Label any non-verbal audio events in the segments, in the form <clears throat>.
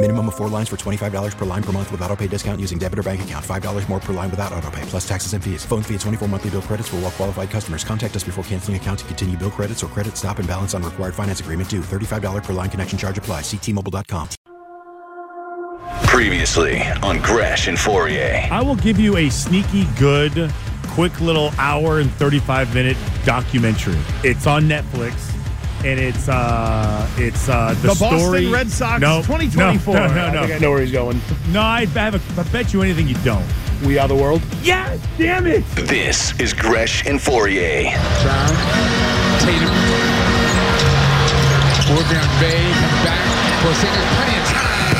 Minimum of four lines for $25 per line per month with auto pay discount using debit or bank account. $5 more per line without auto pay, plus taxes and fees. Phone fee at 24 monthly bill credits for all well qualified customers. Contact us before canceling account to continue bill credits or credit stop and balance on required finance agreement due. $35 per line connection charge apply. Ctmobile.com. Previously on Gresh and Fauria. I will give you a sneaky good, quick little hour and 35 minute documentary. It's on Netflix. And it's uh it's uh the, The Boston story Red Sox no, 2024. No, no, no, I no. think I know where he's going. No, I have a, I bet you anything you don't. We are the world. Yes, damn it. This is Gresh and Fauria. Brown, Tatum, Foreground Bay comes back. Porzingis, plenty of time.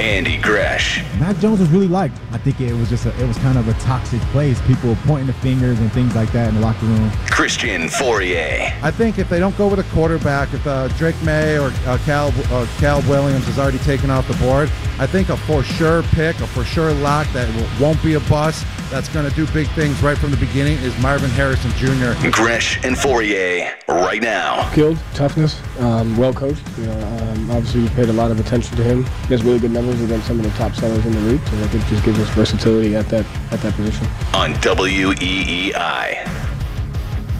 Andy Gresh. Mac Jones was really liked. I think it was just a, it was kind of a toxic place. People pointing the fingers and things like that in the locker room. Christian Fauria. I think if they don't go with a quarterback, if uh, Drake Maye or uh, Cal uh, Cal Williams is already taken off the board, I think a for sure pick, a for sure lock that will, won't be a bust. That's going to do big things right from the beginning. Is Marvin Harrison Jr. Gresh and Fauria right now. Skilled, toughness, um, well coached. You know, um, obviously we paid a lot of attention to him. He has really good numbers against some of the top sellers in the league, so I think just gives us versatility at that at that position. On WEEI.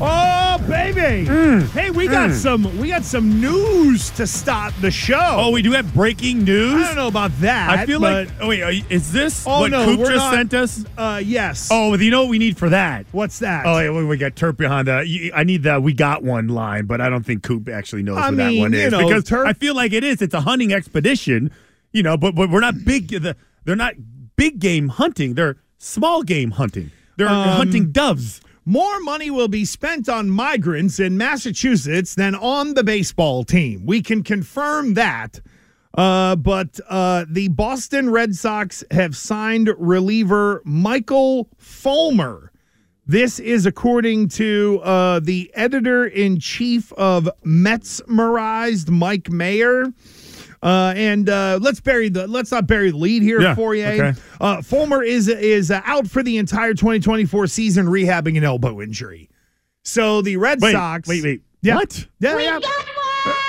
Oh baby! Hey, we got some we got some news to start the show. Oh, we do have breaking news. I don't know about that. I feel but- like. Oh wait, are you- is this Oh what no, Coop just not- sent us? Uh, yes. Oh, well, you know what we need for that? What's that? Oh, yeah, we- we got Turp behind that. I need the "we got one" line, but I don't think Coop actually knows I what that one is know, because Turp- I feel like it is. It's a hunting expedition, you know. But but we're not big. The, they're not big game hunting. They're small game hunting. They're Um, hunting doves. More money will be spent on migrants in Massachusetts than on the baseball team. We can confirm that. Uh, but uh, the Boston Red Sox have signed reliever Michael Fulmer. This is according to uh, the editor in chief of Metsmerized, Mike Mayer. Uh, and uh, let's bury the let's not bury the lead here Yeah, for you. okay. Uh, Fulmer is is uh, out for the entire 2024 season, rehabbing an elbow injury. So the Red Wait, Sox. wait, wait. Yeah. What? Yeah, yeah.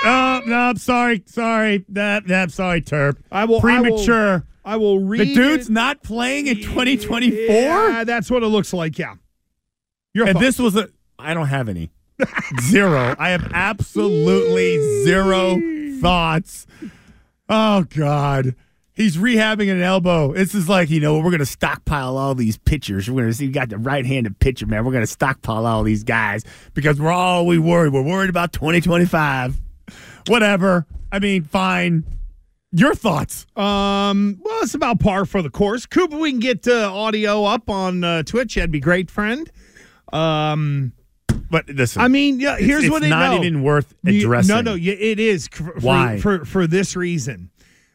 Oh no, I'm sorry, sorry. That, that, I'm sorry, Turp. I will premature. I will, I will read. the dude's it. not playing in 2024. Yeah, that's what it looks like. Yeah. Your and fault. this was a. I don't have any. <laughs> zero. I have absolutely zero <laughs> thoughts. Oh God. He's rehabbing an elbow. This is like, you know, we're going to stockpile all these pitchers. We're going to see, we got the right handed pitcher, man. We're going to stockpile all these guys because we're all we worried. We're worried about 2025. Whatever. I mean, fine. Your thoughts? Um, well, it's about par for the course. Cooper, we can get uh, audio up on uh, Twitch. That'd be great, friend. Um, but listen, I mean, yeah. Here's it's what I not know. even worth You- addressing. No, no, yeah, it is. For, for- Why? For, for this reason,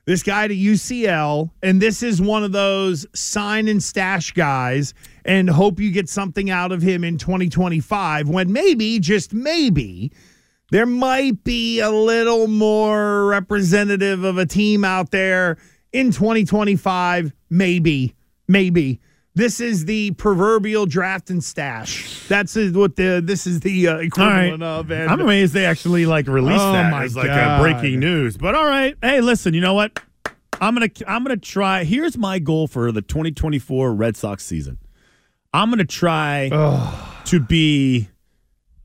this guy to UCL, and this is one of those sign and stash guys, and hope you get something out of him in 2025. When maybe, just maybe, there might be a little more representative of a team out there in 2025. Maybe, maybe. This is the proverbial draft and stash. That's what the this is the uh, equivalent of. And I'm amazed they actually like released Oh, that as like God. a breaking news. But all right, hey, listen, you know what? I'm gonna I'm gonna try. Here's my goal for the 2024 Red Sox season. I'm gonna try to be.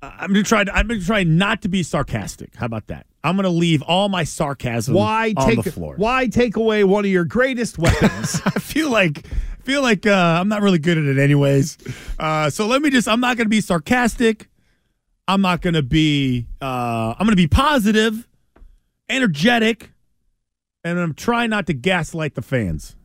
I'm gonna try. I'm gonna try not to be sarcastic. How about that? I'm gonna leave all my sarcasm why on take the floor. why take away one of your greatest weapons? <laughs> I feel like feel like uh, I'm not really good at it, anyways. Uh, so let me just. I'm not going to be sarcastic. I'm not going to be. Uh, I'm going to be positive, energetic, and I'm trying not to gaslight the fans.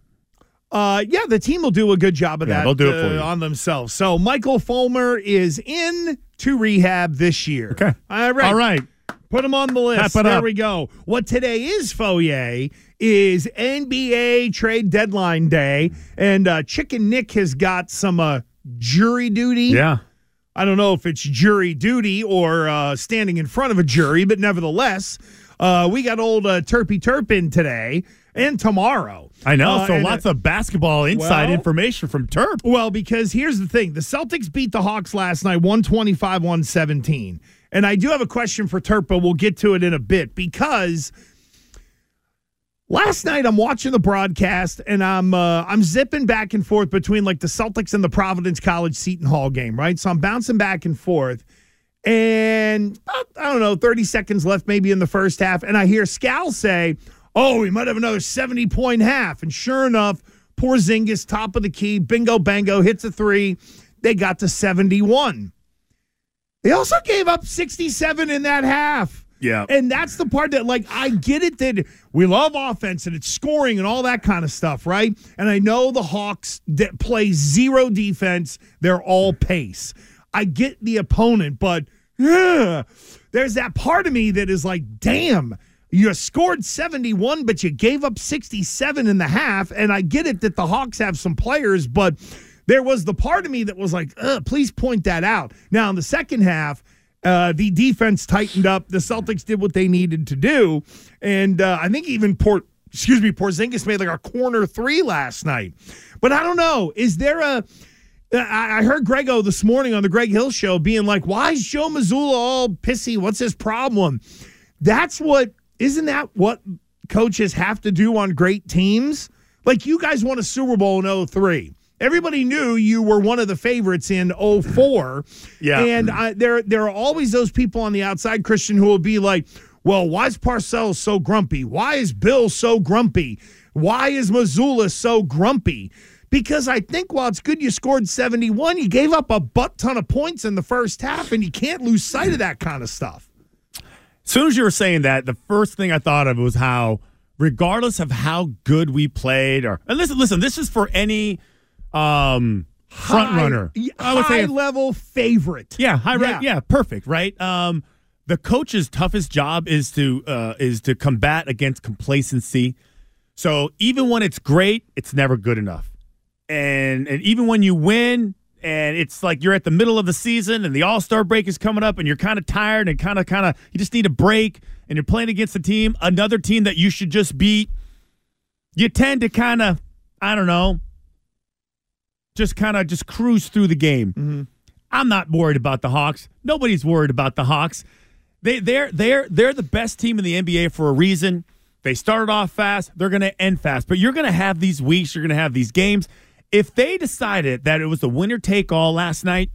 Uh, yeah, the team will do a good job of Yeah, that they'll do it for uh, you. on themselves. So Michael Fulmer is in to rehab this year. Okay. All right. All right. Put him on the list. There up. we go. What today is, Foyer, is NBA trade deadline day. And uh, Chicken Nick has got some uh, jury duty. Yeah. I don't know if it's jury duty or uh, standing in front of a jury, but nevertheless, uh, we got old uh, Turpy Turpin today and tomorrow. I know. Uh, so lots uh, of basketball inside well- information from Terp. Well, because here's the thing the Celtics beat the Hawks last night 125 117. And I do have a question for Turp, but we'll get to it in a bit because last night I'm watching the broadcast and I'm uh, I'm zipping back and forth between like the Celtics and the Providence College Seton Hall game, right? So I'm bouncing back and forth. And about, I don't know, 30 seconds left maybe in the first half. And I hear Scal say, Oh, we might have another 70 point half. And sure enough, Porzingis, top of the key, bingo bango, hits a three. They got to 71. They also gave up 67 in that half. Yeah. And that's the part that, like, I get it that we love offense and it's scoring and all that kind of stuff, right? And I know the Hawks that play zero defense, they're all pace. I get the opponent, but yeah, there's that part of me that is like, damn, you scored 71, but you gave up 67 in the half. And I get it that the Hawks have some players, but there was the part of me that was like, please point that out. Now, in the second half, uh, the defense tightened up. The Celtics did what they needed to do, and uh, I think even Port, excuse me, Porzingis made like a corner three last night. But I don't know. Is there a? I heard Grego this morning on the Greg Hill show being like, "Why is Joe Mazzulla all pissy? What's his problem?" That's what. Isn't that what coaches have to do on great teams? Like you guys won a Super Bowl in 03. Everybody knew you were one of the favorites in 04. Yeah. And I, there, there are always those people on the outside, Christian, who will be like, well, why is Parcells so grumpy? Why is Bill so grumpy? Why is Mazzulla so grumpy? Because I think while it's good you scored 71, you gave up a butt ton of points in the first half, and you can't lose sight of that kind of stuff. As soon as you were saying that, the first thing I thought of was how, regardless of how good we played, or and listen, listen, this is for any um front High- runner. I would say high level favorite. Yeah, high Yeah. right. Yeah, perfect. Right. Um, the coach's toughest job is to uh, is to combat against complacency. So even when it's great, it's never good enough. And and even when you win, and it's like you're at the middle of the season, and the All Star break is coming up, and you're kind of tired, and kind of kind of you just need a break, and you're playing against a team, another team that you should just beat. You tend to kind of, I don't know, just kind of just cruise through the game. Mm-hmm. I'm not worried about the Hawks. Nobody's worried about the Hawks. They they're they're they're the best team in the NBA for a reason. They started off fast, they're going to end fast. But you're going to have these weeks, you're going to have these games. If they decided that it was the winner take all last night,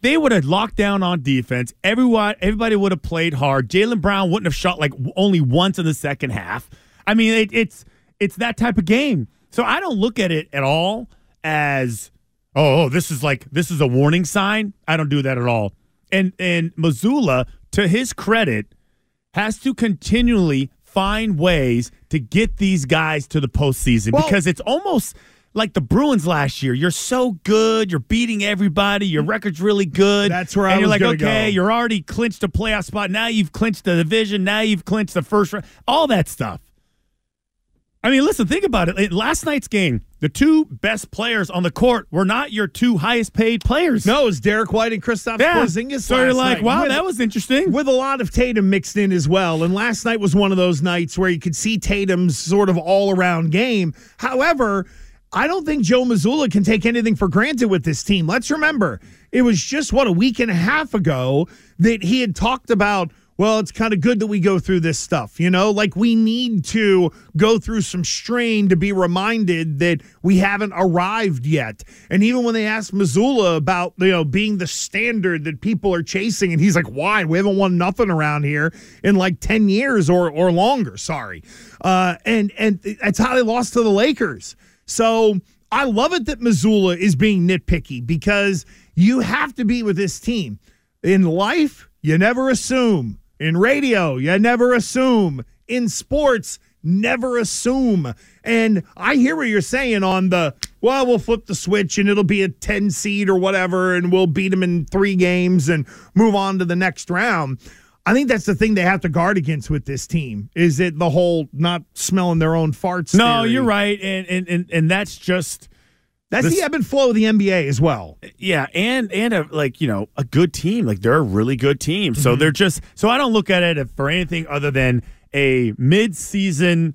they would have locked down on defense. Everyone, everybody would have played hard. Jaylen Brown wouldn't have shot like only once in the second half. I mean, it, it's it's that type of game. So I don't look at it at all as oh, oh, this is like this is a warning sign. I don't do that at all. And and Mazzulla, to his credit, has to continually find ways to get these guys to the postseason Well- because it's almost like the Bruins last year. You're so good, you're beating everybody, your record's really good. That's where and I you're was like, okay, go. you're already clinched a playoff spot. Now you've clinched the division. Now you've clinched the first round. All that stuff. I mean, listen, think about it. Last night's game, the two best players on the court were not your two highest paid players. No, it was Derrick White and Kristaps Yeah. Porzingis. So you're like, night. wow, With- that was interesting. with a lot of Tatum mixed in as well. And last night was one of those nights where you could see Tatum's sort of all around game. However, I don't think Joe Mazzulla can take anything for granted with this team. Let's remember, it was just what a week and a half ago that he had talked about. Well, it's kind of good that we go through this stuff, you know? Like we need to go through some strain to be reminded that we haven't arrived yet. And even when they asked Mazzulla about, you know, being the standard that people are chasing, and he's like, why? We haven't won nothing around here in like 10 years or or longer, sorry. Uh, and and that's how they lost to the Lakers. So I love it that Mazzulla is being nitpicky because you have to be with this team. In life, you never assume. In radio, you never assume. In sports, never assume. And I hear what you're saying on the, well, we'll flip the switch and it'll be a 10 seed or whatever, and we'll beat them in three games and move on to the next round. I think that's the thing they have to guard against with this team. Is it the whole not smelling their own farts? No, theory? you're right, and and and, and that's just That's this- the ebb and flow of the NBA as well. yeah, and and a like you know a good team. Like they're a really good team. So mm-hmm. they're just so I don't look at it for anything other than a mid-season.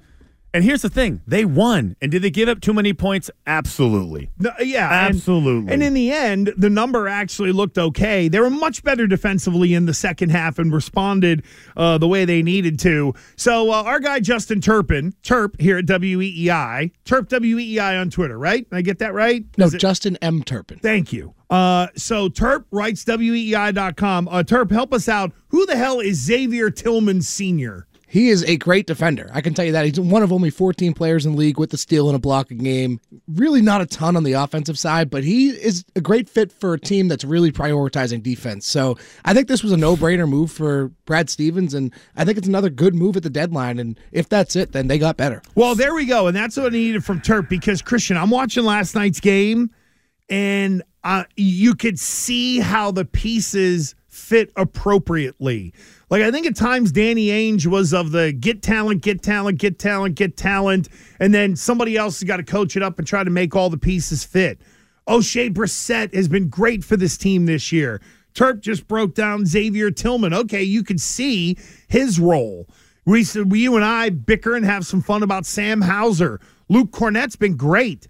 And here's the thing: they won, and did they give up too many points? Absolutely. No, yeah, Absolutely. And, in the end, the number actually looked okay. They were much better defensively in the second half and responded uh, the way they needed to. So uh, our guy Justin Turpin, Turp here at WEEI, Turp WEEI on Twitter, right? Did I get that right? No, it- Justin M. Turpin. Thank you. Uh, so Terp writes WEEI.com. Uh, Terp, help us out. Who the hell is Xavier Tillman Sr.? He is a great defender. I can tell you that. He's one of only 14 players in the league with the steal and a block blocking game. Really not a ton on the offensive side, but he is a great fit for a team that's really prioritizing defense. So I think this was a no-brainer move for Brad Stevens, and I think it's another good move at the deadline. And if that's it, then they got better. Well, there we go. And that's what I needed from Terp because, Christian, I'm watching last night's game and uh, you could see how the pieces fit appropriately. Like, I think at times Danny Ainge was of the get talent, get talent, get talent, get talent. And then somebody else has got to coach it up and try to make all the pieces fit. Oshae Brissett has been great for this team this year. Terp just broke down Xavier Tillman. Okay, you could see his role. We, said we you and I bicker and have some fun about Sam Hauser. Luke Kornet's been great.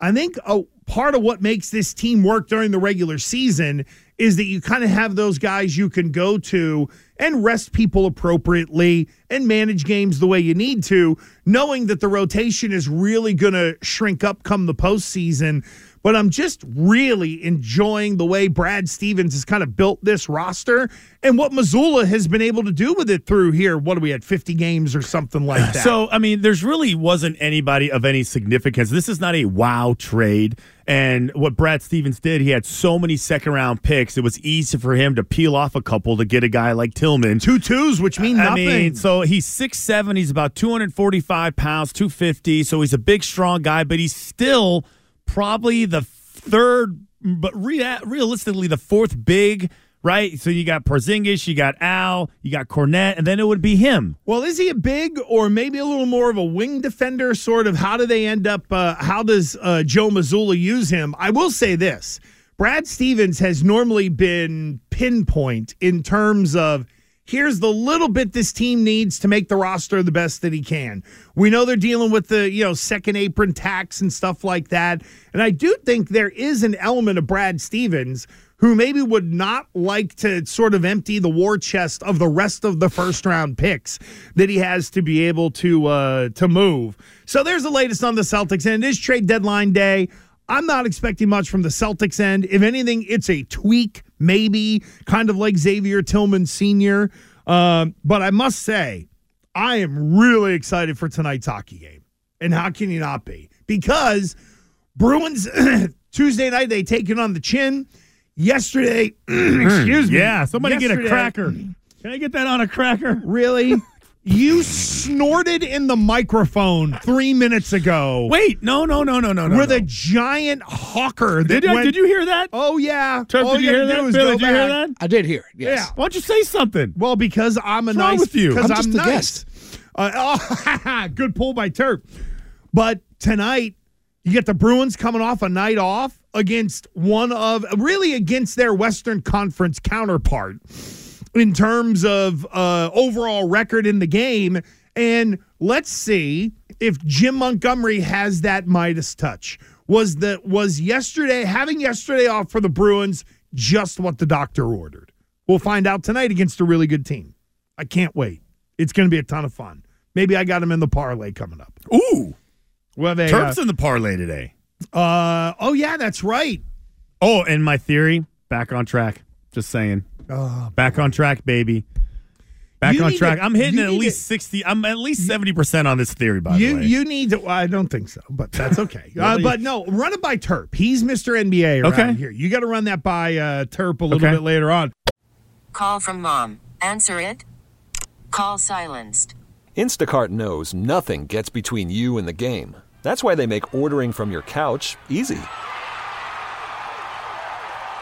I think a part of what makes this team work during the regular season is that you kind of have those guys you can go to and rest people appropriately and manage games the way you need to, knowing that the rotation is really going to shrink up come the postseason. But I'm just really enjoying the way Brad Stevens has kind of built this roster and what Mazzulla has been able to do with it through here. What are we at, 50 games or something like that? So, I mean, there's really wasn't anybody of any significance. This is not a wow trade. And what Brad Stevens did, he had so many second round picks. It was easy for him to peel off a couple to get a guy like Tillman. Two twos, which mean I nothing. mean, so he's 6'7, he's about 245 pounds, 250. So he's a big, strong guy, but he's still probably the third, but rea- realistically, the fourth big, right? So you got Porzingis, you got Al, you got Kornet, and then it would be him. Well, is he a big or maybe a little more of a wing defender? Sort of. How do they end up? Uh, how does uh, Joe Mazzulla use him? I will say this: Brad Stevens has normally been pinpoint in terms of. Here's the little bit this team needs to make the roster the best that he can. We know they're dealing with the, you know, second apron tax and stuff like that. And I do think there is an element of Brad Stevens who maybe would not like to sort of empty the war chest of the rest of the first round picks that he has to be able to uh, to move. So there's the latest on the Celtics, and it is trade deadline day. I'm not expecting much from the Celtics end. If anything, it's a tweak, maybe kind of like Xavier Tillman Sr. Um, but I must say, I am really excited for tonight's hockey game. And how can you not be? Because Bruins <clears throat> Tuesday night they take it on the chin. Yesterday, <clears throat> excuse me. Yeah, somebody get a cracker. Can I get that on a cracker? Really? You snorted in the microphone three minutes ago. Wait, no, no, no, no, no, no. with no. a giant hawker. That Did, I- went, did you hear that? Oh yeah. Trev, All did you gotta hear do that? is Billy, go did you hear that? I did hear it. Yes. Yeah. Why don't you say something? Well, because I'm a What's wrong nice. with you? Because I'm I'm, just a nice. Uh, oh, <laughs> good pull by Turp. But tonight, you get the Bruins coming off a night off against one of really against their Western Conference counterpart in terms of uh, overall record in the game. And let's see if Jim Montgomery has that Midas touch. Was the was yesterday having yesterday off for the Bruins just what the doctor ordered? We'll find out tonight against a really good team. I can't wait. It's going to be a ton of fun. Maybe I got him in the parlay coming up. Ooh, We'll a, Terps in the parlay today. uh, uh, oh yeah, that's right. Oh, and my theory, back on track. Just saying. Oh, Back on track, baby. Back You on track. to- I'm hitting at least to- sixty. I'm at least seventy percent on this theory. By you the way, you need to. well, I don't think so, but that's <laughs> okay. uh, but no, run it by Terp. He's Mr. NBA around Okay. here. You got to run that by uh, Terp a little Okay. bit later on. Call from mom. Answer it. Call silenced. Instacart knows nothing gets between you and the game. That's why they make ordering from your couch easy.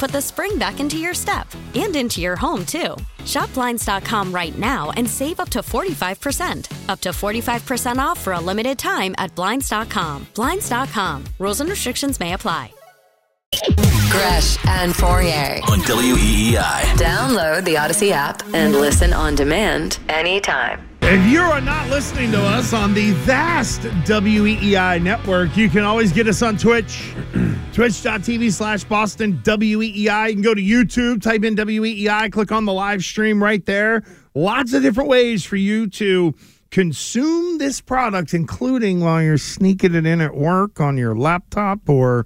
put the spring back into your step and into your home, too. Shop Blinds.com right now and save up to 45%. Up to 45% off for a limited time at Blinds.com. Blinds.com. Rules and restrictions may apply. Gresh and Fauria. On WEEI. Download the Odyssey app and listen on demand anytime. If you are not listening to us on the vast WEEI network, you can always get us on Twitch, <clears throat> twitch.tv slash Boston WEEI. You can go to YouTube, type in WEEI, click on the live stream right there. Lots of different ways for you to consume this product, including while you're sneaking it in at work on your laptop or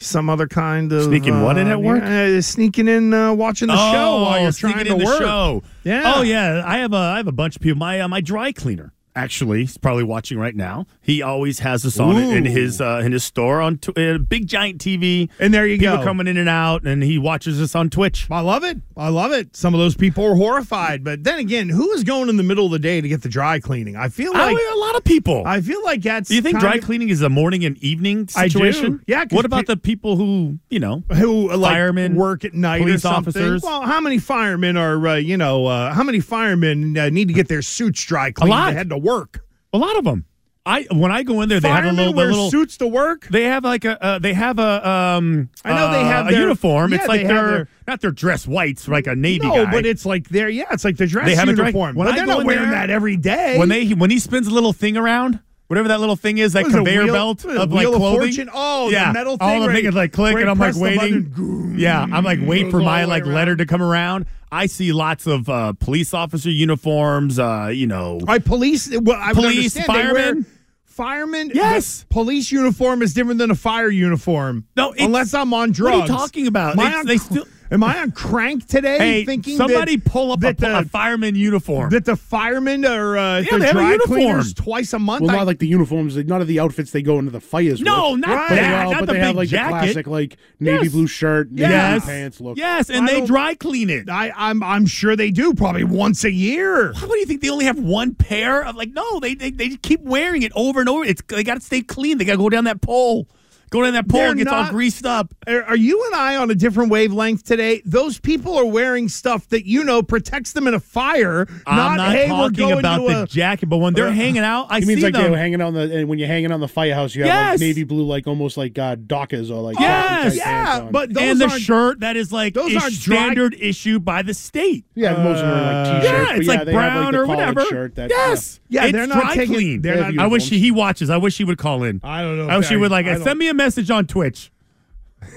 some other kind of Sneaking what in uh, at work? yeah, sneaking in uh, watching the oh, show while you're sneaking trying to in the work. show. Yeah. Oh yeah. I have a I have a bunch of people. My uh, my dry cleaner actually he's probably watching right now. He always has us on in his uh, in his store on a big giant TV. And there you people go. coming in and out, and he watches us on Twitch. I love it. I love it. Some of those people are horrified, but then again, who is going in the middle of the day to get the dry cleaning? I feel like a lot of people. I feel like that's. Do you think dry of- cleaning is a morning and evening I do. situation? Yeah, What about pe- the people who you know who uh, like firemen work at night police officers? Well, how many firemen are uh, you know? Uh, how many firemen uh, need to get their suits dry cleaned a lot. to head to work? A lot of them. I when I go in there, they have a little, wear little suits to work. They have like a uh, they have a um I know they uh, have a uniform. yeah, it's like have they're their- not their dress whites like a navy no, guy. but it's like they're yeah, it's like the dress they have uniform. a dry, when but I they're not wearing there, that every day. When they when he spins a little thing around, whatever that little thing is, that What is conveyor wheel- belt what is it, of like Wheel of clothing. Fortune? Oh, the yeah, metal all thing the where thing is like click, and I'm like waiting. button, Yeah, I'm like waiting for my like way letter to come around. I see lots of uh, police officer uniforms. Uh, you know, I police. Well, I Police, understand they firemen? Firemen. Yes. Police uniform is different than a fire uniform. No, it's- unless I'm on drugs. What are you talking about? Am I It's- on, they still- am I on crank today? hey, thinking somebody that, pull up a, the, a fireman uniform. that the firemen are uh, Yeah, they're have a dry uniform. cleaners twice a month. Well, I- not like the uniforms, none of the outfits they go into the fires No, with. not Right. But, that. well, not but the they big have like jacket. the classic like navy Yes. blue shirt, navy Yes. pants look. Yes, and I they dry clean it. I, I'm I'm sure they do probably once a year. What do you think? They only have one pair of like? No, they they, they keep wearing it over and over. It's they got to stay clean. They got to go down that pole, go down that pole, They're and gets all greased up. Are are you and I on a different wavelength today? Those people are wearing stuff that you know protects them in a fire. I'm not hey, talking going about the a, jacket, but when they're Uh, hanging out, I It see means like them. they were hanging on the and when you're hanging on the firehouse, you have Yes. like navy blue, like almost like uh, dockers or like Yes. yeah, but those and the shirt that is like those is aren't dry- standard issue by the state. yeah, most of them are like Uh, t-shirts. yeah, but it's yeah, like they have, brown like, the or whatever. Shirt that, yes, Yeah, it's they're not dry taking- clean. they're I wish he, he watches. I wish he would call in. I don't know. I wish he would like I send me a message on Twitch.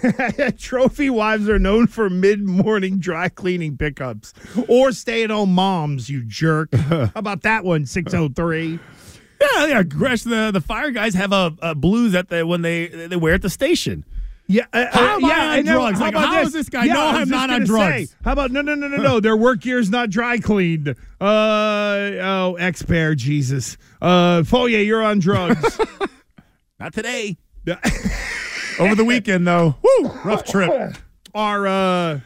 <laughs> Trophy wives are known for mid-morning dry cleaning pickups or stay-at-home moms. You jerk. <laughs> How about that one? Six oh three. Yeah, yeah. Gresh, the the fire guys have a, a blues that they when they they wear at the station. Yeah, uh, How am uh, yeah, on I know. drugs? How Like, about how this? is this guy? Yeah, No, I'm not on drugs. say, how about no, no, no, no, no? <laughs> Their work gear is not dry cleaned. Uh oh, X Bear, Jesus. Uh, Foyer, you're on drugs. Not today. <laughs> Over the weekend though, woo, rough trip. Are uh,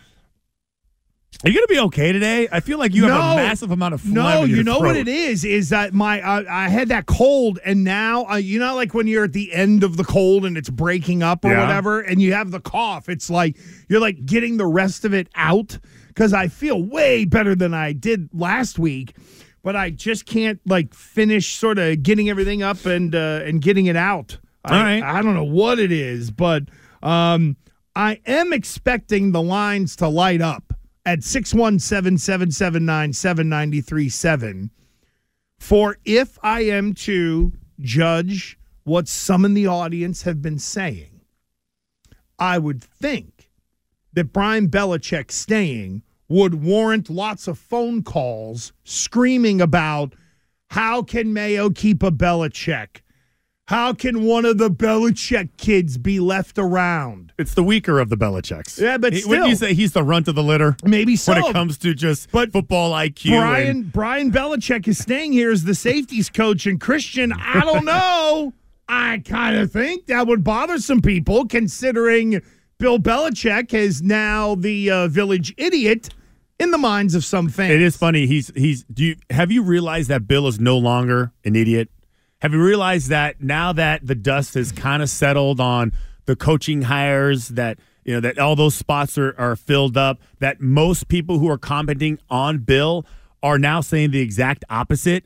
are you gonna be okay today? I feel like you have a massive amount of phlegm No, you know what it is? Is that my uh, I had that cold, and now uh, you know, like when you're at the end of the cold and it's breaking up or Yeah. whatever, and you have the cough. It's like you're like getting the rest of it out because I feel way better than I did last week, but I just can't like finish sort of getting everything up and uh, and getting it out. I, right. I don't know what it is, but um, I am expecting the lines to light up at 617 779 7937 for if I am to judge what some in the audience have been saying. I would think that Brian Belichick staying would warrant lots of phone calls screaming about how can Mayo keep a Belichick? How can one of the Belichick kids be left around? It's the weaker of the Belichicks. Yeah, but He- Wouldn't you say he's the runt of the litter? Maybe so. When it comes to just but football IQ. Brian and- Brian Belichick is staying here as the safeties coach, and Christian, I don't <laughs> know. I kind of think that would bother some people, considering Bill Belichick is now the uh, village idiot in the minds of some fans. It is funny. He's he's. Do you have you realized that Bill is no longer an idiot? Have you realized that now that the dust has kind of settled on the coaching hires that you know that all those spots are, are filled up, that most people who are commenting on Bill are now saying the exact opposite.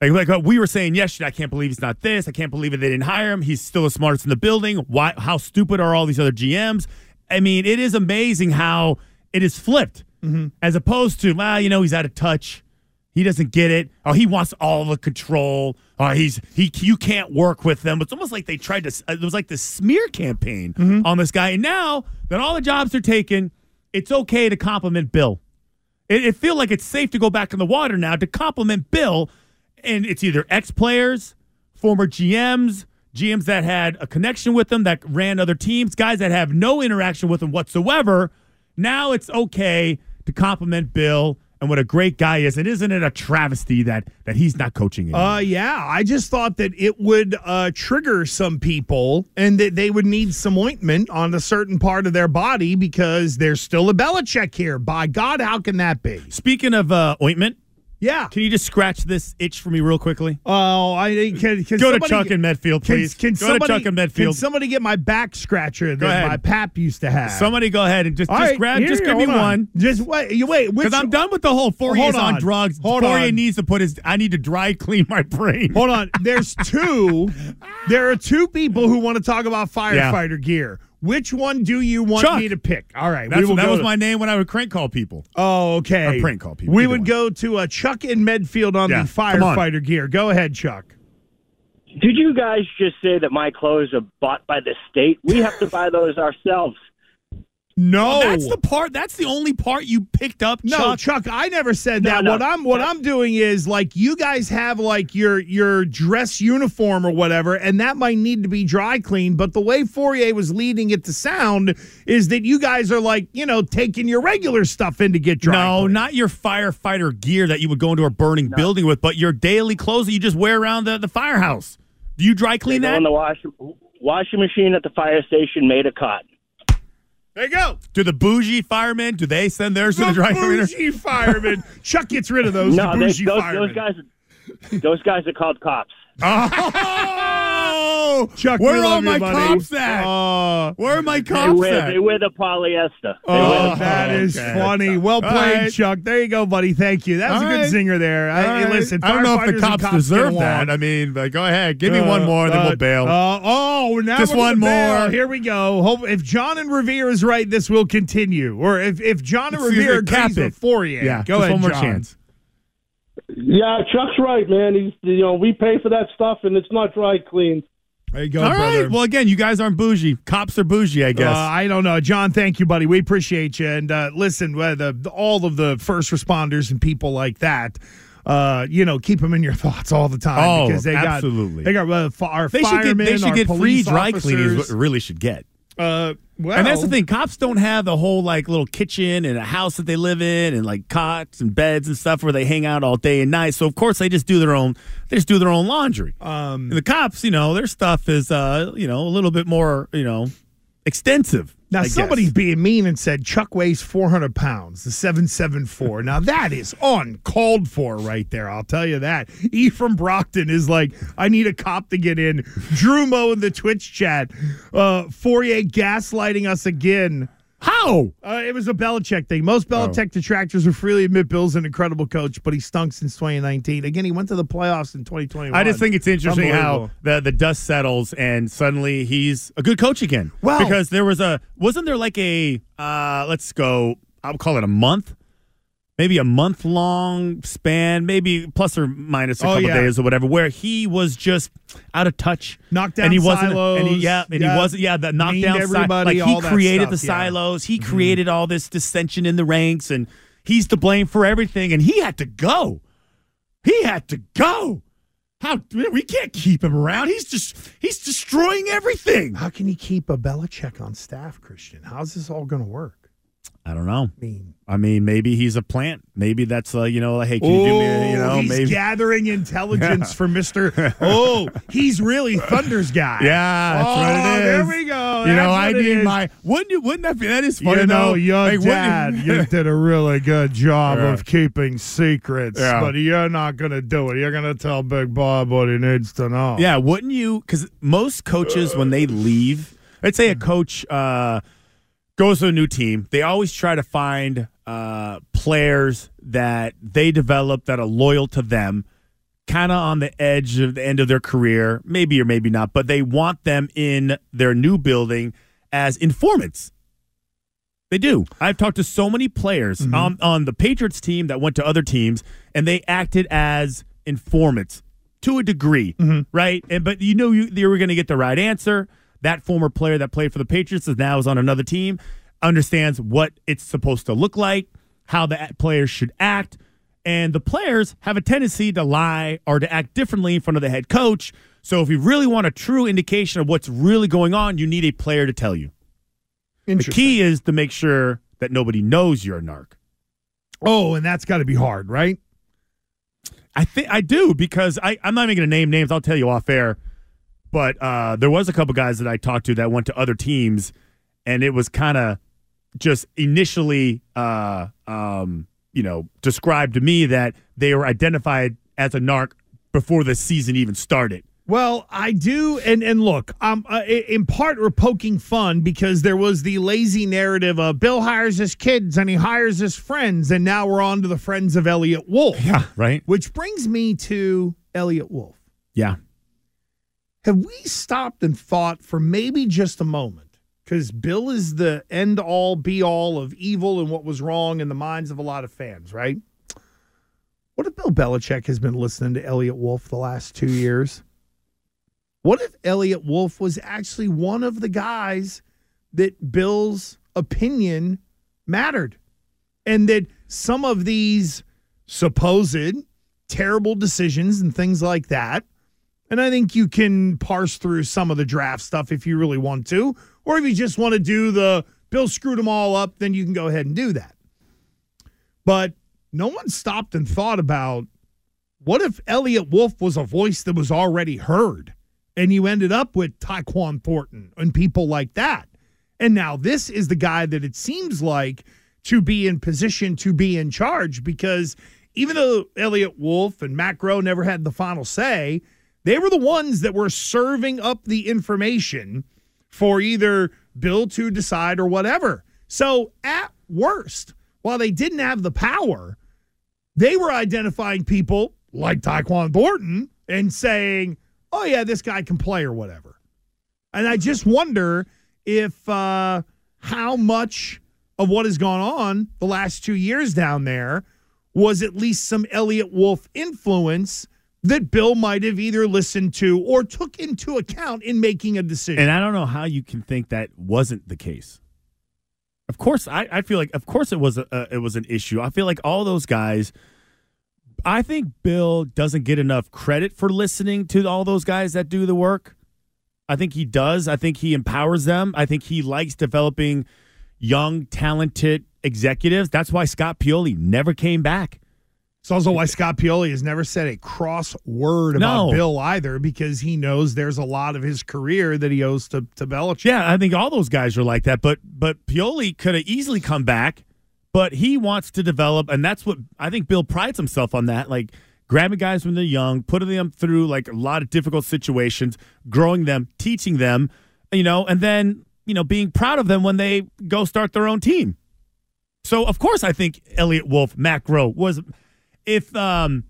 Like, like uh, we were saying yesterday, I can't believe he's not this. I can't believe it. They didn't hire him. He's still the smartest in the building. Why? How stupid are all these other GMs? I mean, it is amazing how it is flipped, mm-hmm. as opposed to, well, you know, he's out of touch. He doesn't get it. Oh, he wants all the control. Oh, he's he. You can't work with them. It's almost like they tried to. It was like the smear campaign mm-hmm. on this guy. And now that all the jobs are taken, it's okay to compliment Bill. It, it feel like it's safe to go back in the water now to compliment Bill, and it's either ex players, former GMs, GMs that had a connection with them that ran other teams, guys that have no interaction with them whatsoever. Now it's okay to compliment Bill and what a great guy is. And isn't it a travesty that that he's not coaching anymore? Uh, yeah, I just thought that it would uh, trigger some people and that they would need some ointment on a certain part of their body because there's still a Belichick here. By God, how can that be? Speaking of uh, ointment, yeah, can you just scratch this itch for me real quickly? Oh, I can, can Go to Chuck and Medfield, can- please. Can, Go to Chuck and Medfield. Can somebody get my back scratcher that my pap used to have? Somebody go ahead and just, All just right, grab, here, just give me on. one. Just wait, you wait. Because I'm done with the whole Fauria's Hold on. on. drugs. Hold Fauria on. needs to put his. I need to dry <laughs> clean my brain. Hold on. There's two. there are two people who want to talk about Yeah. firefighter gear. Which one do you want Chuck. me to pick? All right, That's, we will that was to- my name when I would crank call people. Oh, okay. Or prank call people. We would one. go to uh, Chuck in Medfield on Yeah, the come on. firefighter gear. Go ahead, Chuck. Did you guys just say that my clothes are bought by the state? We have to buy those ourselves. No, that's the part. That's the only part you picked up. No, Chuck. Chuck, I never said No, that. no. What I'm what I'm doing is like you guys have like your your dress uniform or whatever, and that might need to be dry cleaned. But the way Fauria was leading it to sound is that you guys are like you know taking your regular stuff in to get dry. No, cleaned. not your firefighter gear that you would go into a burning building with, but your daily clothes that you just wear around the, the firehouse. Do you dry clean that? in the washing washing machine at the fire station made of cotton. There you go. Do the bougie firemen? Do they send theirs to the dry cleaner? bougie firemen. <laughs> Chuck gets rid of those. no, the they, bougie those, firemen. those guys, those guys are called cops. <laughs> Oh, Chuck, where are all love you, my buddy. cops at? Uh, where are my They cops wear, at? they wear the polyester. They wear Oh, the that is okay. funny. Well played, right. Chuck. There you go, buddy. Thank you. That was All a good right. zinger there. I, hey, listen, I don't know if the cops, cops deserve that. I mean, but go ahead. Give me one more, then Uh, we'll bail. Uh, oh, now Just we're gonna one bail. more. Here we go. Hope if John and Revere is right, this will continue. Or if, if John and Excuse me, Revere cap agrees it. with Fauria, yeah, go ahead, one more John. chance. Yeah, Chuck's right, man. He's you know we pay for that stuff and it's not dry cleaned. There you go, All brother. right. Well, again, you guys aren't bougie. Cops are bougie, I guess. Uh, I don't know, John. Thank you, buddy. We appreciate you. And uh, listen, uh, the, the- all of the first responders and people like that, uh, you know, keep them in your thoughts all the time Oh, because they absolutely. got they got uh, fi- our they should firemen, get they should our get free police dry cleaning. Is what officers. really should get. Uh, well, and that's the thing. Cops don't have a whole like little kitchen and a house that they live in and like cots and beds and stuff where they hang out all day and night. So of course they just do their own they just do their own laundry. Um, and the cops, you know, their stuff is uh, you know, a little bit more, you know, extensive. Now, I guess. somebody's being mean and said Chuck weighs 400 pounds, the 774. now, that is uncalled for right there. I'll tell you that. E from Brockton is like, I need a cop to get in. Drew Mo in the Twitch chat. Uh, Fauria gaslighting us again. How? Uh, it was a Belichick thing. Most Belichick detractors will freely admit Bill's an incredible coach, but he stunk since 2019. Again, he went to the playoffs in 2021. I just think it's interesting how the the dust settles and suddenly he's a good coach again. Well- because there was a wasn't there like a uh let's go I'll call it a month, maybe a month long span, maybe plus or minus a Oh, couple yeah. days or whatever, where he was just out of touch, Knocked down and he wasn't, and he, yeah, and yeah, he wasn't, yeah, the named knockdown, si- everybody, like he all that created the stuff, yeah. Mm-hmm. silos, he created all this dissension in the ranks, and he's to blame for everything, and he had to go. He had to go. How we can't keep him around. He's just he's destroying everything. How can he keep a Belichick on staff, Christian? How's this all going to work? I don't know. I mean, I mean, maybe he's a plant. Maybe that's uh, you know, like, hey, can you do me? You know, Oh, he's maybe. gathering intelligence Yeah. <laughs> for Mister. Oh, he's really Thunder's guy. Yeah, that's oh, what it is. There we go. You know, I need is. my. Wouldn't you? Wouldn't that be? That is funny. You know, though. your Like, wouldn't dad, you did a really good job Yeah. of keeping secrets, Yeah. but you're not going to do it. You're going to tell Big Bob what he needs to know. Yeah, wouldn't you? Because most coaches, when they leave, let's say a coach uh, goes to a new team, they always try to find uh, players that they develop that are loyal to them, kind of on the edge of the end of their career, maybe or maybe not, but they want them in their new building as informants. They do. I've talked to so many players on, on the Patriots team that went to other teams, and they acted as informants to a degree, right? And but you know you, you were going to get the right answer. That former player that played for the Patriots is now is on another team, understands what it's supposed to look like, how the players should act, and the players have a tendency to lie or to act differently in front of the head coach. So if you really want a true indication of what's really going on, you need a player to tell you. The key is to make sure that nobody knows you're a narc. Oh, and that's got to be hard, right? I think I do because I, I'm not even going to name names. I'll tell you off air. But uh, there was a couple guys that I talked to that went to other teams, and it was kind of just initially, uh, um, you know, described to me that they were identified as a narc before the season even started. Well, I do, and and look, um, uh, in part we're poking fun because there was the lazy narrative of Bill hires his kids and he hires his friends, and now we're on to the friends of Eliot Wolf. Yeah, right. Which brings me to Eliot Wolf. Yeah. Have we stopped and thought for maybe just a moment? Because Bill is the end all be all of evil and what was wrong in the minds of a lot of fans, right? What if Bill Belichick has been listening to Eliot Wolf the last two years? What if Eliot Wolf was actually one of the guys that Bill's opinion mattered? And that some of these supposed terrible decisions and things like that and I think you can parse through some of the draft stuff if you really want to. Or if you just want to do the Bill screwed them all up, then you can go ahead and do that. But no one stopped and thought about what if Eliot Wolf was a voice that was already heard and you ended up with Tyquan Thornton and people like that. And now this is the guy that it seems like to be in position to be in charge because even though Eliot Wolf and Matt Groh never had the final say, they were the ones that were serving up the information for either Bill to decide or whatever. So at worst, while they didn't have the power, they were identifying people like Tyquan Thornton and saying, oh, yeah, this guy can play or whatever. And I just wonder if uh, how much of what has gone on the last two years down there was at least some Eliot Wolf influence that Bill might have either listened to or took into account in making a decision. And I don't know how you can think that wasn't the case. Of course, I, I feel like of course it was a, it was an issue. I feel like all those guys. I think Bill doesn't get enough credit for listening to all those guys that do the work. I think he does. I think he empowers them. I think he likes developing young, talented executives. That's why Scott Pioli never came back. It's also why Scott Pioli has never said a cross word about No. Bill either, because he knows there's a lot of his career that he owes to, to Belichick. Yeah, I think all those guys are like that. But but Pioli could have easily come back, but he wants to develop, and that's what I think Bill prides himself on that. Like grabbing guys when they're young, putting them through like a lot of difficult situations, growing them, teaching them, you know, and then you know being proud of them when they go start their own team. So of course I think Eliot Wolf, Matt Groh was if um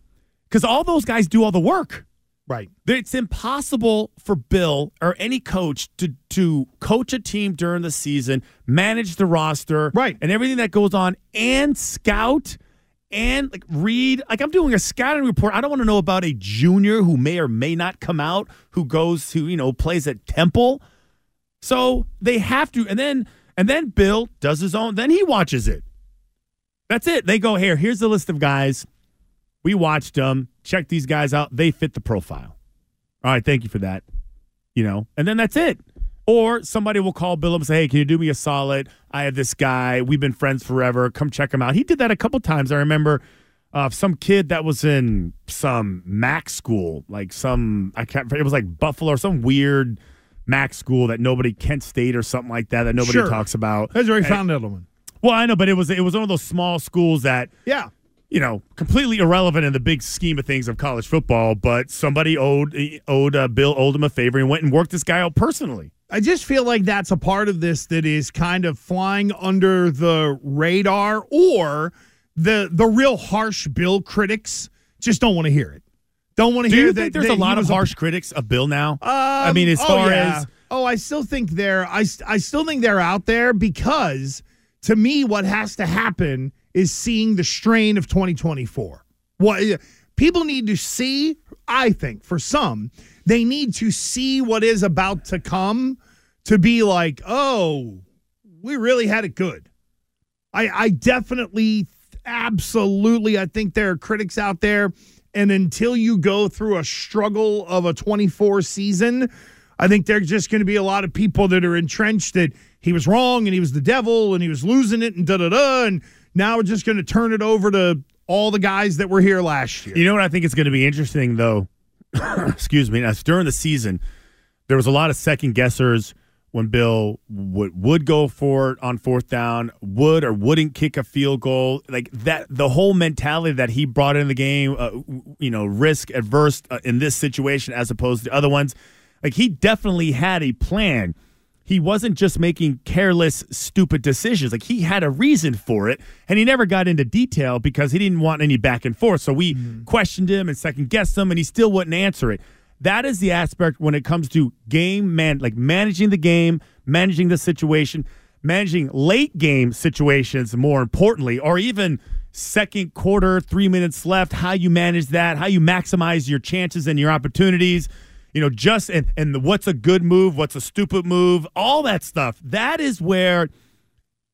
because all those guys do all the work. Right. It's impossible for Bill or any coach to to coach a team during the season, manage the roster, right, and everything that goes on, and scout and like read. Like I'm doing a scouting report. I don't want to know about a junior who may or may not come out, who goes to you know plays at Temple. So they have to, and then and then Bill does his own. Then he watches it. That's it. They go here. Here's the list of guys. We watched them. Check these guys out. They fit the profile. All right. Thank you for that. You know, and then that's it. Or somebody will call Bill and say, "Hey, can you do me a solid? I have this guy. We've been friends forever. Come check him out." He did that a couple times. I remember uh, some kid that was in some Mac school, like some I can't. It was like Buffalo or some weird Mac school that nobody Kent State or something like that that nobody Sure. talks about. That's where he found Edelman. well, I know, but it was it was one of those small schools that Yeah. You know completely irrelevant in the big scheme of things of college football. But somebody owed owed uh, Bill owed him a favor and went and worked this guy out personally. I just feel like that's a part of this that is kind of flying under the radar, or the the real harsh Bill critics just don't want to hear it. Don't want to Do hear you that. think there's that a lot of harsh critics of Bill now? I mean, as oh, far yeah. as oh, I still think they're I I still think they're out there because to me, what has to happen is seeing the strain of 2024. What eh, people need to see, I think, for some, they need to see what is about to come to be like, oh, we really had it good. I, I definitely, absolutely, I think there are critics out there. And until you go through a struggle of a 24 season, I think there's just going to be a lot of people that are entrenched that he was wrong and he was the devil and he was losing it and da da da. And now we're just going to turn it over to all the guys that were here last year. You know what I think is going to be interesting, though? <coughs> Excuse me. As during the season, there was a lot of second guessers when Bill would would go for it on fourth down, would or wouldn't kick a field goal. Like that, the whole mentality that he brought in the game, uh, you know, risk adverse uh, in this situation as opposed to other ones. Like he definitely had a plan. He wasn't just making careless, stupid decisions. Like he had a reason for it, and he never got into detail because he didn't want any back and forth. So we mm-hmm. questioned him and second guessed him, and he still wouldn't answer it. That is the aspect when it comes to game man, like managing the game, managing the situation, managing late game situations. More importantly, or even second quarter, three minutes left, how you manage that, how you maximize your chances and your opportunities you know, just and and the, what's a good move, what's a stupid move, all that stuff. That is where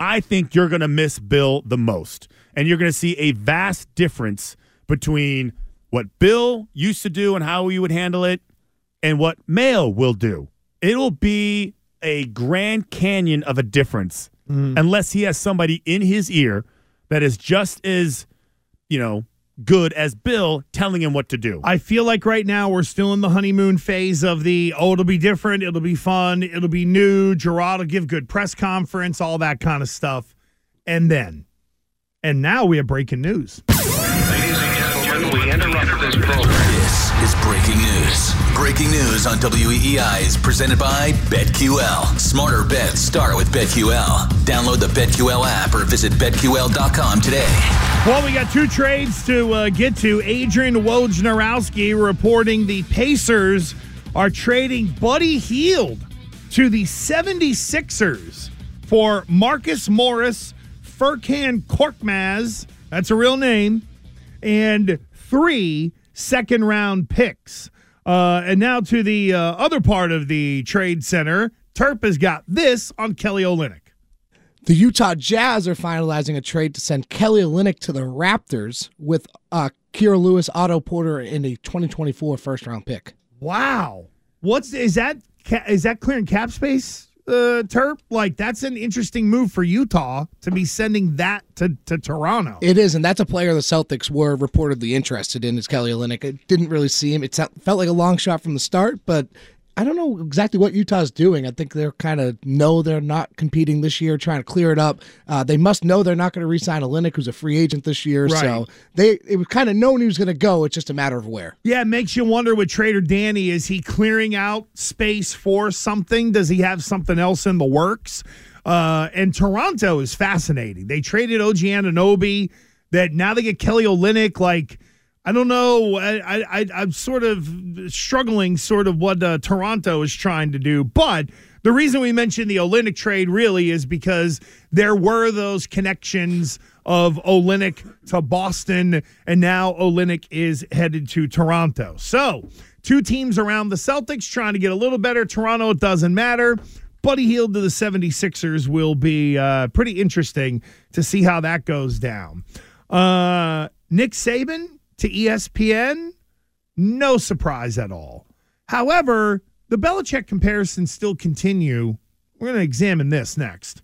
I think you're going to miss Bill the most, and you're going to see a vast difference between what Bill used to do and how he would handle it, and what Mayo will do. It'll be a Grand Canyon of a difference, mm. unless he has somebody in his ear that is just as, you know, good as Bill telling him what to do. I feel like right now we're still in the honeymoon phase of the oh, it'll be different, it'll be fun, it'll be new. Gerard will give good press conference, all that kind of stuff. And then, and now we have breaking news. Ladies and gentlemen, We interrupt this program. Is breaking news. Breaking news on WEEI is presented by BetQL. Smarter bets start with BetQL. Download the BetQL app or visit BetQL.com today. Well, we got two trades to uh, get to. Adrian Wojnarowski reporting the Pacers are trading Buddy Hield to the 76ers for Marcus Morris, Furkan Korkmaz, that's a real name, and three second round picks. Uh, and now to the uh, other part of the trade center. Terp has got this on Kelly Olynyk. The Utah Jazz are finalizing a trade to send Kelly Olynyk to the Raptors with uh, Kira Lewis, Otto Porter, and a 2024 first round pick. Wow, what's is that? Is that clearing cap space, uh, Terp? Like that's an interesting move for Utah to be sending that to to Toronto. It is, and that's a player the Celtics were reportedly interested in. Is Kelly Olynyk? It didn't really seem. It felt like a long shot from the start, but I don't know exactly what Utah's doing. I think they're kind of know they're not competing this year, trying to clear it up. Uh, they must know they're not going to re-sign Olynyk, who's a free agent this year. Right. So they it was kind of known he was going to go. It's just a matter of where. Yeah, it makes you wonder with Trader Danny. Is he clearing out space for something? Does he have something else in the works? Uh, and Toronto is fascinating. They traded OG Anunoby. That now they get Kelly Olynyk. Like I don't know. I, I I'm sort of struggling, sort of what uh, Toronto is trying to do. But the reason we mentioned the Olynyk trade really is because there were those connections of Olynyk to Boston, and now Olynyk is headed to Toronto. So two teams around the Celtics trying to get a little better. Toronto, it doesn't matter. Buddy Hield to the 76ers will be uh, pretty interesting to see how that goes down. Uh, Nick Saban to ESPN, no surprise at all. However, the Belichick comparisons still continue. We're going to examine this next.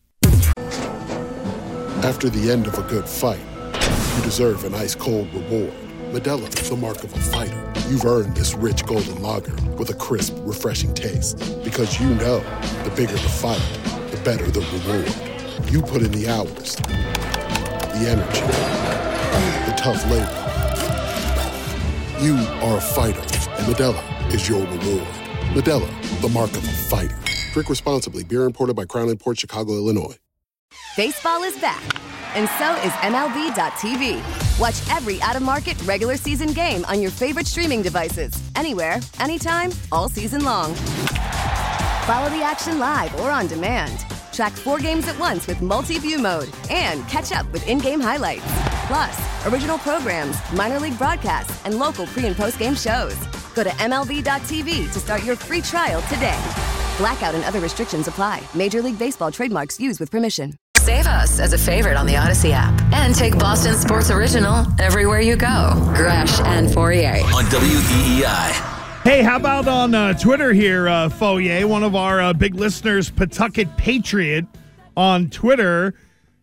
After the end of a good fight, you deserve an ice cold reward. Modelo is the mark of a fighter. You've earned this rich golden lager with a crisp, refreshing taste. Because you know the bigger the fight, the better the reward. You put in the hours, the energy, the tough labor. You are a fighter, and Modelo is your reward. Modelo, the mark of a fighter. Drink responsibly. Beer imported by Crown Port Chicago, Illinois. Baseball is back, and so is MLB.tv. Watch every out of market regular season game on your favorite streaming devices, anywhere, anytime, all season long. Follow the action live or on demand. Track four games at once with multi view mode and catch up with in game highlights. Plus, original programs, minor league broadcasts, and local pre and post game shows. Go to MLB.tv to start your free trial today. Blackout and other restrictions apply. Major League Baseball trademarks used with permission. Save us as a favorite on the Audacy app and take Boston Sports Original everywhere you go. Gresh and Fauria. On E WEEI. Hey, how about on uh, Twitter here, uh, Fauria, one of our uh, big listeners, Pawtucket Patriot on Twitter,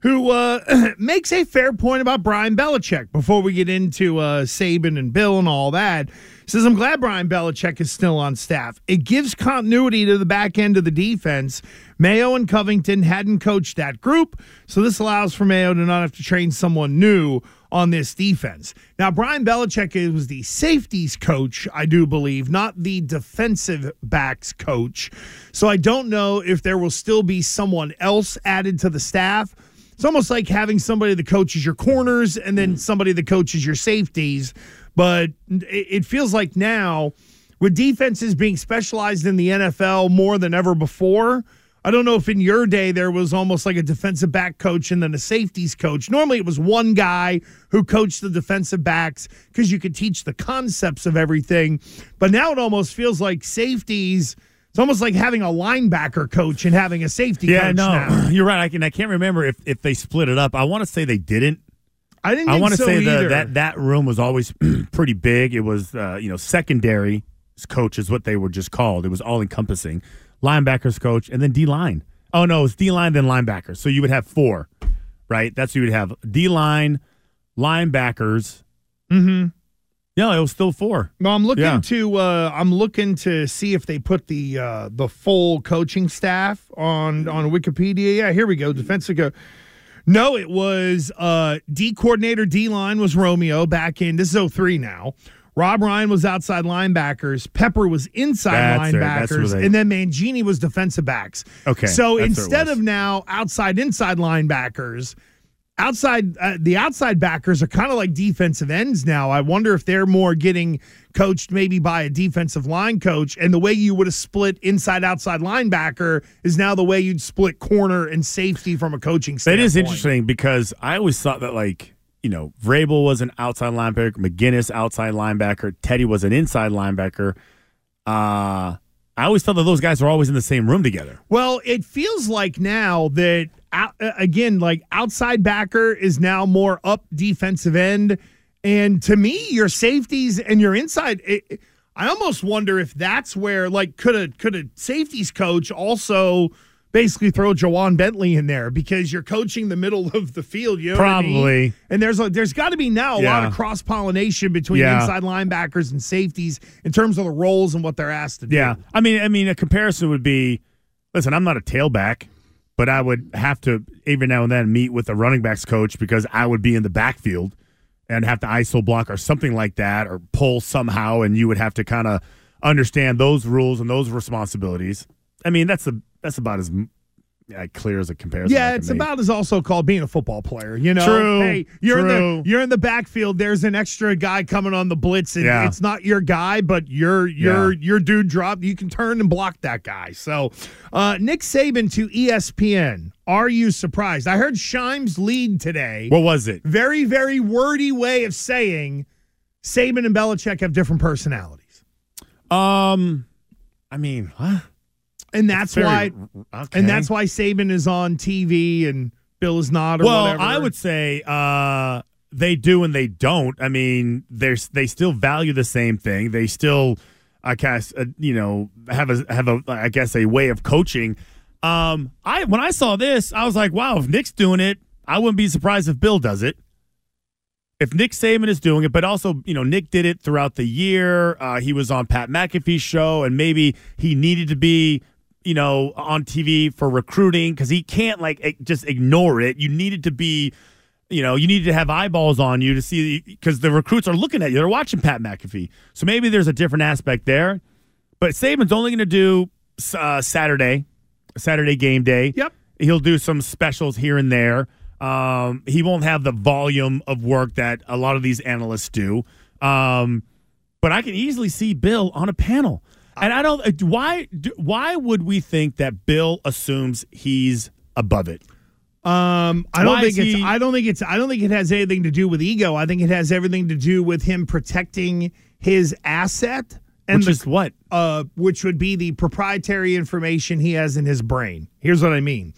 who uh, <clears throat> makes a fair point about Brian Belichick before we get into uh, Saban and Bill and all that. Says, I'm glad Brian Belichick is still on staff. It gives continuity to the back end of the defense. Mayo and Covington hadn't coached that group, so this allows for Mayo to not have to train someone new on this defense. Now, Brian Belichick was the safeties coach, I do believe, not the defensive backs coach. So I don't know if there will still be someone else added to the staff. It's almost like having somebody that coaches your corners and then somebody that coaches your safeties. But it feels like now, with defenses being specialized in the NFL more than ever before, I don't know if in your day there was almost like a defensive back coach and then a safeties coach. Normally it was one guy who coached the defensive backs because you could teach the concepts of everything. But now it almost feels like safeties. It's almost like having a linebacker coach and having a safety Yeah, coach no, now. <clears throat> you're right. I can I can't remember if if they split it up. I want to say they didn't. I didn't. I want to so say the, that that room was always <clears throat> pretty big. It was uh, you know secondary coach is what they were just called. It was all encompassing. Linebackers coach and then D line. Oh no, it's D line then linebackers. So you would have four, right? That's what you would have D line, linebackers. Mm-hmm. Yeah, it was still four. No, I'm looking Yeah. to uh, I'm looking to see if they put the uh, the full coaching staff on on Wikipedia. Yeah, here we go. Defensive go. No, it was uh, D coordinator D line was Romeo back in this is 03 now. Rob Ryan was outside linebackers. Pepper was inside That's linebackers, they- and then Mangini was defensive backs. Okay, so that's where it instead of now outside inside linebackers, outside uh, the outside backers are kind of like defensive ends now. I wonder if they're more getting coached maybe by a defensive line coach, and the way you would have split inside outside linebacker is now the way you'd split corner and safety from a coaching That standpoint. is interesting because I always thought that like you know, Vrabel was an outside linebacker, McGinest outside linebacker, Teddy was an inside linebacker. Uh, I always felt that those guys were always in the same room together. Well, it feels like now that out, uh, again, like outside backer is now more up defensive end, and to me, your safeties and your inside. It, I almost wonder if that's where like could a could a safeties coach also basically throw Ja'Whaun Bentley in there because you're coaching the middle of the field. You know what I mean? Probably. And there's a, there's got to be now a lot of cross pollination between Yeah. inside linebackers and safeties in terms of the roles and what they're asked to do. Yeah, I mean, I mean, a comparison would be, listen, I'm not a tailback, but I would have to every now and then meet with a running backs coach because I would be in the backfield and have to ISO block or something like that or pull somehow, and you would have to kind of understand those rules and those responsibilities. I mean, that's a that's about as yeah, clear as a comparison. Yeah, it's make. about as also called being a football player. You know, True, hey, you're in true. the you're in the backfield. There's an extra guy coming on the blitz, and Yeah. it's not your guy, but your your Yeah. your dude dropped. You can turn and block that guy. So, uh, Nick Saban to ESPN. Are you surprised? I heard Shimes lead today. What was it? Very very wordy way of saying Saban and Belichick have different personalities, Um, I mean, huh? And that's very- why okay. and that's why Saban is on TV and Bill is not. Or well, whatever. I would say uh, they do and they don't. I mean, there's they still value the same thing. They still, I guess, uh, you know, have a have a I guess a way of coaching. Um, I when I saw this, I was like, wow, if Nick's doing it, I wouldn't be surprised if Bill does it. If Nick Saban is doing it, but also, you know, Nick did it throughout the year. Uh, he was on Pat McAfee's show, and maybe he needed to be you know, on TV for recruiting because he can't like just ignore it. You needed to be, you know, you needed to have eyeballs on you to see because the recruits are looking at you. They're watching Pat McAfee. So maybe there's a different aspect there. But Saban's only going to do uh, Saturday, Saturday game day. Yep. He'll do some specials here and there. Um, he won't have the volume of work that a lot of these analysts do. Um, but I can easily see Bill on a panel. And I don't uh, why why would we think that Bill assumes he's above it? Um, I don't Why think it's. he- I don't think it's. I don't think it has anything to do with ego. I think it has everything to do with him protecting his asset and Which the- is what? Uh, which would be the proprietary information he has in his brain. Here's what I mean.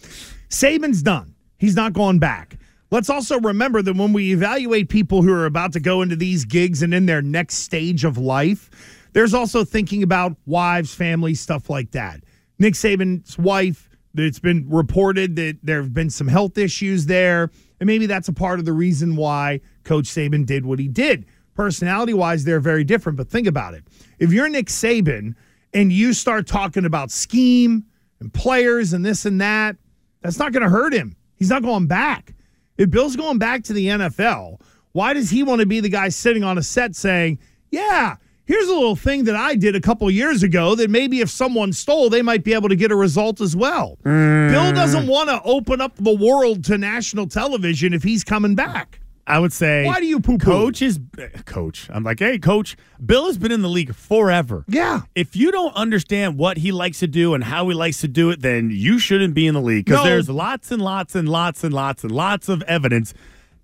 Saban's done. He's not going back. Let's also remember that when we evaluate people who are about to go into these gigs and in their next stage of life, there's also thinking about wives, families, stuff like that. Nick Saban's wife, it's been reported that there have been some health issues there. And maybe that's a part of the reason why Coach Saban did what he did. Personality wise, they're very different. But think about it. If you're Nick Saban and you start talking about scheme and players and this and that, that's not going to hurt him. He's not going back. If Bill's going back to the NFL, why does he want to be the guy sitting on a set saying, Yeah, here's a little thing that I did a couple years ago that maybe if someone stole, they might be able to get a result as well? Bill hmm. doesn't want to open up the world to national television if he's coming back. I would say Why do you poo-poo? Coach is coach. I'm like, hey, coach. Bill has been in the league forever. Yeah. If you don't understand what he likes to do and how he likes to do it, then you shouldn't be in the league because No. there's lots and lots and lots and lots and lots of evidence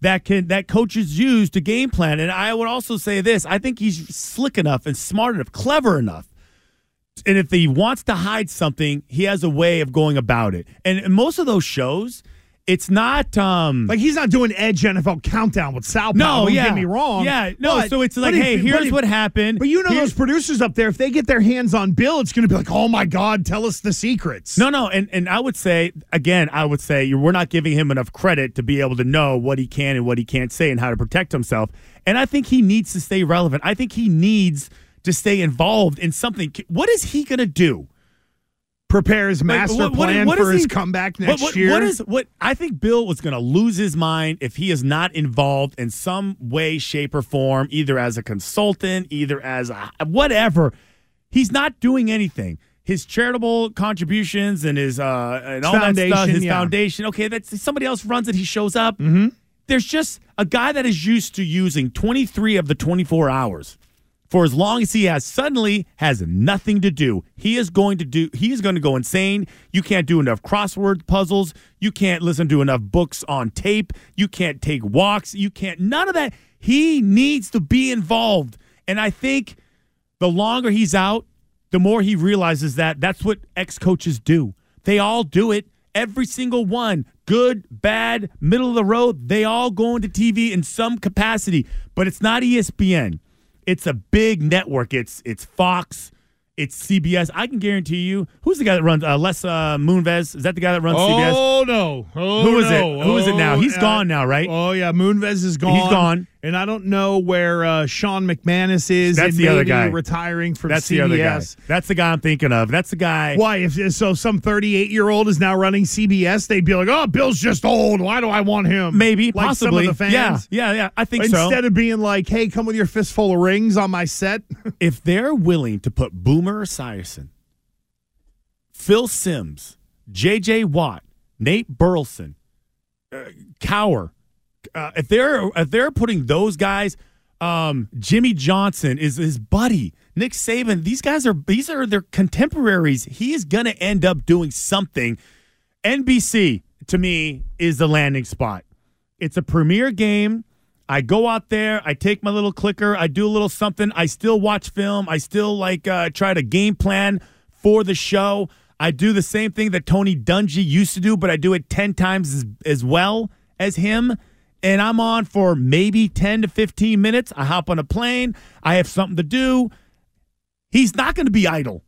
that can that coaches use to game plan. And I would also say this: I think he's slick enough and smart enough, clever enough. And if he wants to hide something, he has a way of going about it. And most of those shows, it's not um Like he's not doing Edge NFL countdown with Sal. No, yeah. get me wrong. Yeah, no, But- so it's like, but if- hey, here's if- what happened. But you know Here's- those producers up there, if they get their hands on Bill, it's going to be like, oh my God, tell us the secrets. No, no, and and I would say again, I would say we're not giving him enough credit to be able to know what he can and what he can't say and how to protect himself. And I think he needs to stay relevant. I think he needs to stay involved in something. What is he going to do? Prepare his Like, master what- what- plan what for is his he- comeback next what- year. What is what? I think Bill was going to lose his mind if he is not involved in some way, shape, or form, either as a consultant, either as a whatever. He's not doing anything. His charitable contributions and his uh and all that Foundation, stuff, his yeah. foundation. Okay, that's somebody else runs it. He shows up. Mm-hmm. There's just a guy that is used to using 23 of the 24 hours for as long as he has suddenly has nothing to do. He is going to do he is going to go insane. You can't do enough crossword puzzles. You can't listen to enough books on tape. You can't take walks. You can't none of that. He needs to be involved. And I think the longer he's out, the more he realizes that that's what ex-coaches do. They all do it. Every single one, good, bad, middle of the road, they all go into TV in some capacity. But it's not ESPN. It's a big network. It's it's Fox. It's CBS. I can guarantee you. Who's the guy that runs? Uh, Les uh, Moonves. Is that the guy that runs CBS? Oh no! Oh, Who is it? no. Who is it now? Oh, He's uh, gone now, right? Oh yeah, Moonves is gone. He's gone. And I don't know where uh, Sean McManus is. That's and the other guy. retiring from That's CBS. the other guy. That's the guy I'm thinking of. That's the guy. Why? If so, some 38 year old is now running CBS. They'd be like, "Oh, Bill's just old. Why do I want him?" Maybe, like possibly. Some of the fans. Yeah, yeah, yeah. I think so. Instead of being like, "Hey, come with your fistful of rings on my set." <laughs> if they're willing to put Boomer Esiason, Phil Simms, J.J. Watt, Nate Burleson, uh, Cowher, uh, if they're if they're putting those guys, um, Jimmy Johnson is his buddy, Nick Saban. These guys are these are their contemporaries. He is going to end up doing something. NBC to me is the landing spot. It's a premier game. I go out there, I take my little clicker, I do a little something. I still watch film. I still like uh, try to game plan for the show. I do the same thing that Tony Dungy used to do, but I do it 10 times as, as well as him. And I'm on for maybe 10 to 15 minutes. I hop on a plane. I have something to do. He's not going to be idle.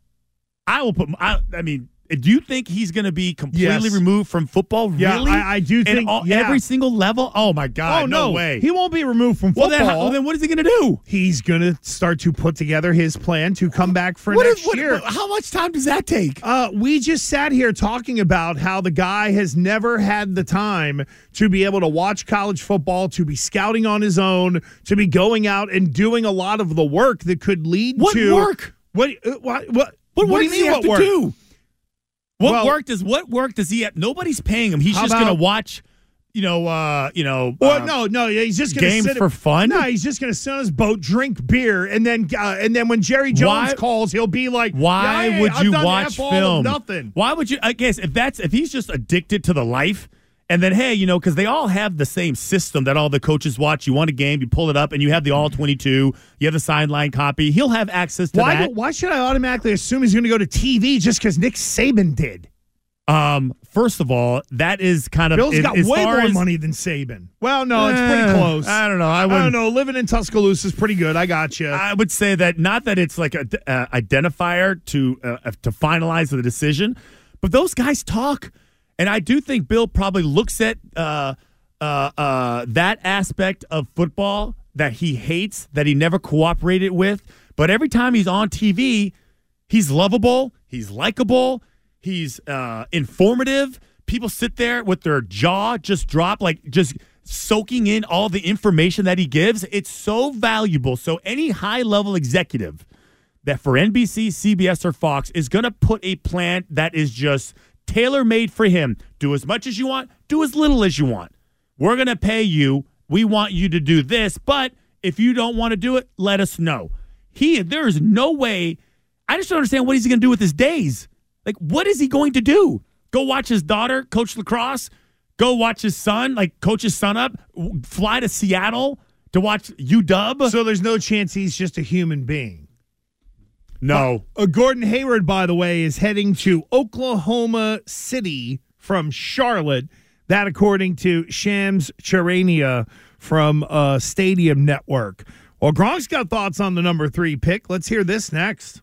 I will put, I, I mean, do you think he's going to be completely Yes. removed from football? Yeah, really? I- I do And think- all- yeah. every single level. Oh my god! oh no, no, way. He won't be removed from Well, football. then, well, then what is he going to do? He's going to start to put together his plan to come back for What is- next what- year. how much time does that take? Uh, we just sat here talking about how the guy has never had the time to be able to watch college football, to be scouting on his own, to be going out and doing a lot of the work that could lead What to work? What? uh, What? What? What, what do you mean? what work? do? What Well- work does what work does he have? Nobody's paying him. He's just going to watch. You know, uh, you know. Well, uh, no, no, he's just gonna games sit for fun? No, he's just gonna sit on his boat, drink beer, and then uh, and then when Jerry Jones Why- calls, he'll be like, Why "Yeah, would I've you watch F all of film? Nothing. Why would you? I guess if that's if he's just addicted to the life, and then hey, you know, because they all have the same system that all the coaches watch. You want a game, you pull it up, and you have the all twenty two. You have the sideline copy. He'll have access to Why? that. why should I automatically assume he's going to go to TV just because Nick Saban did? Um, first of all, that is kind of Bill's as- got as way more as- money than Saban. Well, no, it's pretty Eh, close. I don't know. I I don't know. Living in Tuscaloosa is pretty good. I got you. I would say that not that it's like a uh, identifier to uh, to finalize the decision, but those guys talk, and I do think Bill probably looks at uh, uh, uh, that aspect of football that he hates, that he never cooperated with. But every time he's on TV, he's lovable, he's likable, he's uh, informative. People sit there with their jaw just dropped, like just soaking in all the information that he gives. It's so valuable. So any high level executive that for NBC, CBS, or Fox is going to put a plan that is just tailor made for him. Do as much as you want, do as little as you want. We're going to pay you. We want you to do this, but if you don't want to do it, let us know. He, there is no way. I just don't understand what he's going to do with his days. Like, what is he going to do? Go watch his daughter coach lacrosse? Go watch his son, like coach his son up? Fly to Seattle to watch UW? so there's no chance he's just a human being. No. Uh, Gordon Hayward, by the way, is heading to Oklahoma City from Charlotte. That, according to Shams Charania from uh, Stadium Network. Well, Gronk's got thoughts on the number three pick. Let's hear this next.